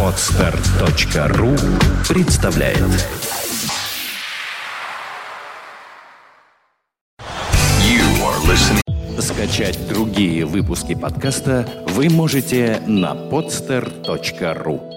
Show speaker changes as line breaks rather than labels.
Отстар.ру представляет You are listening. Скачать другие выпуски подкаста вы можете на podster.ru